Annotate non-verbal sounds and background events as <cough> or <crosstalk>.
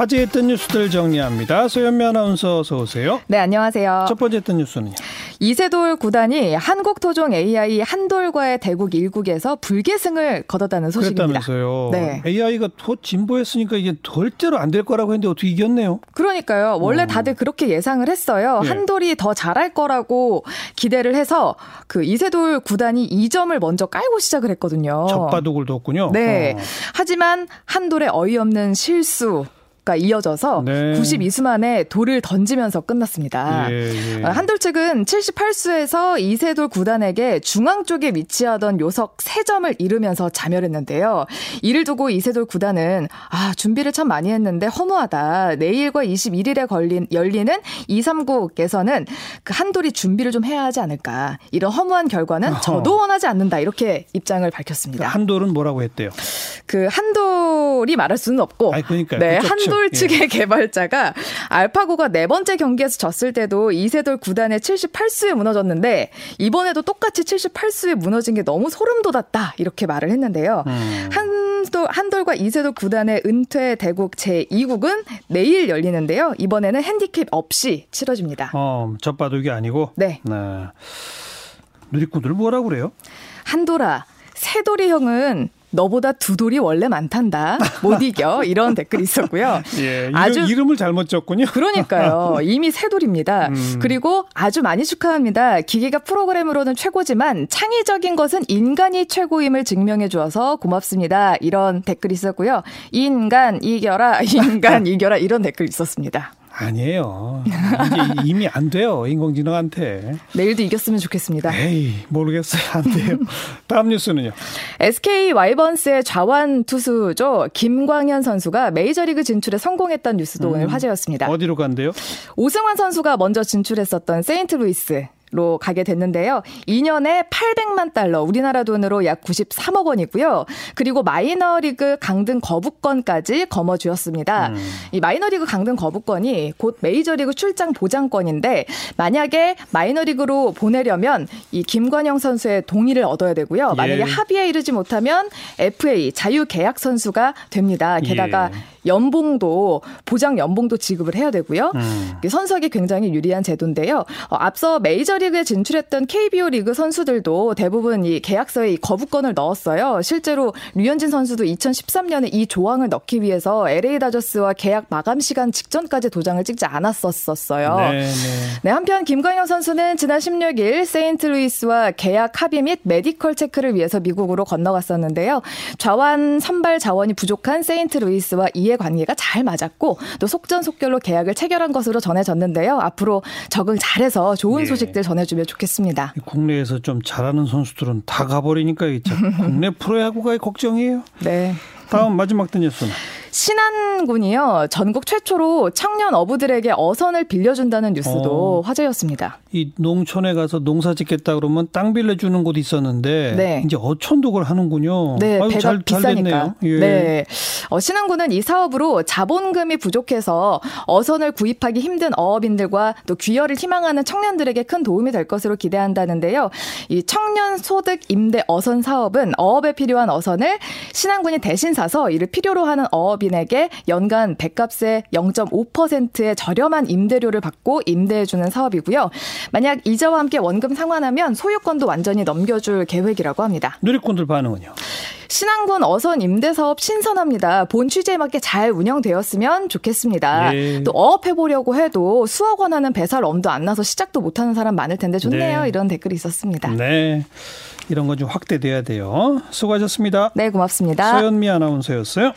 화제했던 뉴스들 정리합니다. 소연미 아나운서 어서 오세요. 네, 안녕하세요. 첫 번째 했던 뉴스는요. 이세돌 구단이 한국토종 AI 한돌과의 대국 1국에서 불계승을 거뒀다는 소식입니다. 그랬다면서요. 네. AI가 더 진보했으니까 이게 절대로 안 될 거라고 했는데 어떻게 이겼네요. 그러니까요. 원래 어. 다들 그렇게 예상을 했어요. 네. 한돌이 더 잘할 거라고 기대를 해서 그 이세돌 구단이 2점을 먼저 깔고 시작을 했거든요. 젖바둑을 뒀군요. 네. 어. 하지만 한돌의 어이없는 실수 가 이어져서 네. 92수 만에 돌을 던지면서 끝났습니다. 예, 예. 어, 한돌 측은 78수에서 이세돌 구단에게 중앙 쪽에 위치하던 요석 3점을 잃으면서 자멸했는데요. 이를 두고 이세돌 구단은 아 준비를 참 많이 했는데 허무하다. 내일과 21일에 걸린 열리는 2, 3국에서는 그 한돌이 준비를 좀 해야 하지 않을까. 이런 허무한 결과는 어허. <laughs> 저도 원하지 않는다. 이렇게 입장을 밝혔습니다. 한돌은 뭐라고 했대요? 그 한돌 이 말할 수는 없고. 아니, 네, 한돌 이세돌 측의 예. <laughs> 개발자가 알파고가 네 번째 경기에서 졌을 때도 이세돌 구단의 78수에 무너졌는데 이번에도 똑같이 78수에 무너진 게 너무 소름 돋았다 이렇게 말을 했는데요. 음. 한돌 한돌과 이세돌 구단의 은퇴 대국 제 2국은 내일 열리는데요. 이번에는 핸디캡 없이 치러집니다. 어, 젖바둑이 아니고. 네. 네. 누리꾼들 뭐라고 그래요? 한돌아, 새돌이 형은 너보다 두 돌이 원래 많단다. 못 이겨. 이런 댓글이 있었고요. <laughs> 예, 아주 이름을 잘못 줬군요. 그러니까요. <laughs> 이미 새 돌입니다. 음. 그리고 아주 많이 축하합니다. 기계가 프로그램으로는 최고지만 창의적인 것은 인간이 최고임을 증명해 주어서 고맙습니다. 이런 댓글이 있었고요. 인간 이겨라. 인간 <laughs> 이겨라. 이런 댓글 있었습니다. 아니에요. 이미 안 돼요. 인공지능한테. 내일도 이겼으면 좋겠습니다. 에이, 모르겠어요. 안 돼요. 다음 뉴스는요. SK 와이번스의 좌완 투수죠. 김광현 선수가 메이저리그 진출에 성공했던 뉴스도 음, 오늘 화제였습니다. 어디로 간대요? 오승환 선수가 먼저 진출했었던 세인트루이스 로 가게 됐는데요. 2년에 800만 달러, 우리나라 돈으로 약 93억 원이고요. 그리고 마이너리그 강등 거부권까지 거머쥐었습니다. 음. 이 마이너리그 강등 거부권이 곧 메이저리그 출장 보장권인데 만약에 마이너리그로 보내려면 이 김관영 선수의 동의를 얻어야 되고요. 만약에 예. 합의에 이르지 못하면 FA 자유 계약 선수가 됩니다. 게다가 예. 연봉도 보장 연봉도 지급을 해야 되고요. 음. 선수에게 굉장히 유리한 제도인데요. 어, 앞서 메이저리그에 진출했던 KBO 리그 선수들도 대부분 이 계약서에 이 거부권을 넣었어요. 실제로 류현진 선수도 2013년에 이 조항을 넣기 위해서 LA 다저스와 계약 마감 시간 직전까지 도장을 찍지 않았었어요. 네, 네. 네, 한편 김광현 선수는 지난 16일 세인트루이스와 계약 합의 및 메디컬 체크를 위해서 미국으로 건너갔었는데요. 좌완 선발 자원이 부족한 세인트루이스와 이해 관계가 잘 맞았고 또 속전속결로 계약을 체결한 것으로 전해졌는데요. 앞으로 적응 잘해서 좋은 네. 소식들 전해주면 좋겠습니다. 국내에서 좀 잘하는 선수들은 다 가버리니까 <laughs> 국내 프로야구가 걱정이에요. 네. 다음 마지막 뉴스는 신안군이요 전국 최초로 청년 어부들에게 어선을 빌려준다는 뉴스도 어. 화제였습니다. 이 농촌에 가서 농사 짓겠다 그러면 땅 빌려주는 곳이 있었는데 네. 이제 어촌도 그걸 하는군요. 네, 아유, 배가 잘, 비싸니까. 잘 예. 네, 어, 신안군은 이 사업으로 자본금이 부족해서 어선을 구입하기 힘든 어업인들과 또 귀여를 희망하는 청년들에게 큰 도움이 될 것으로 기대한다는데요. 이 청년 소득 임대 어선 사업은 어업에 필요한 어선을 신안군이 대신 사서 이를 필요로 하는 어업이 임대인에게 연간 백값의 0.5%의 저렴한 임대료를 받고 임대해주는 사업이고요. 만약 이자와 함께 원금 상환하면 소유권도 완전히 넘겨줄 계획이라고 합니다. 누리꾼들 반응은요? 신안군 어선 임대 사업 신선합니다. 본 취지에 맞게 잘 운영되었으면 좋겠습니다. 예. 또 어업해 보려고 해도 수억 원 하는 배살 엄도 안 나서 시작도 못 하는 사람 많을 텐데 좋네요. 네. 이런 댓글이 있었습니다. 네. 이런 건 좀 확대돼야 돼요. 수고하셨습니다. 네, 고맙습니다. 서현미 아나운서였어요.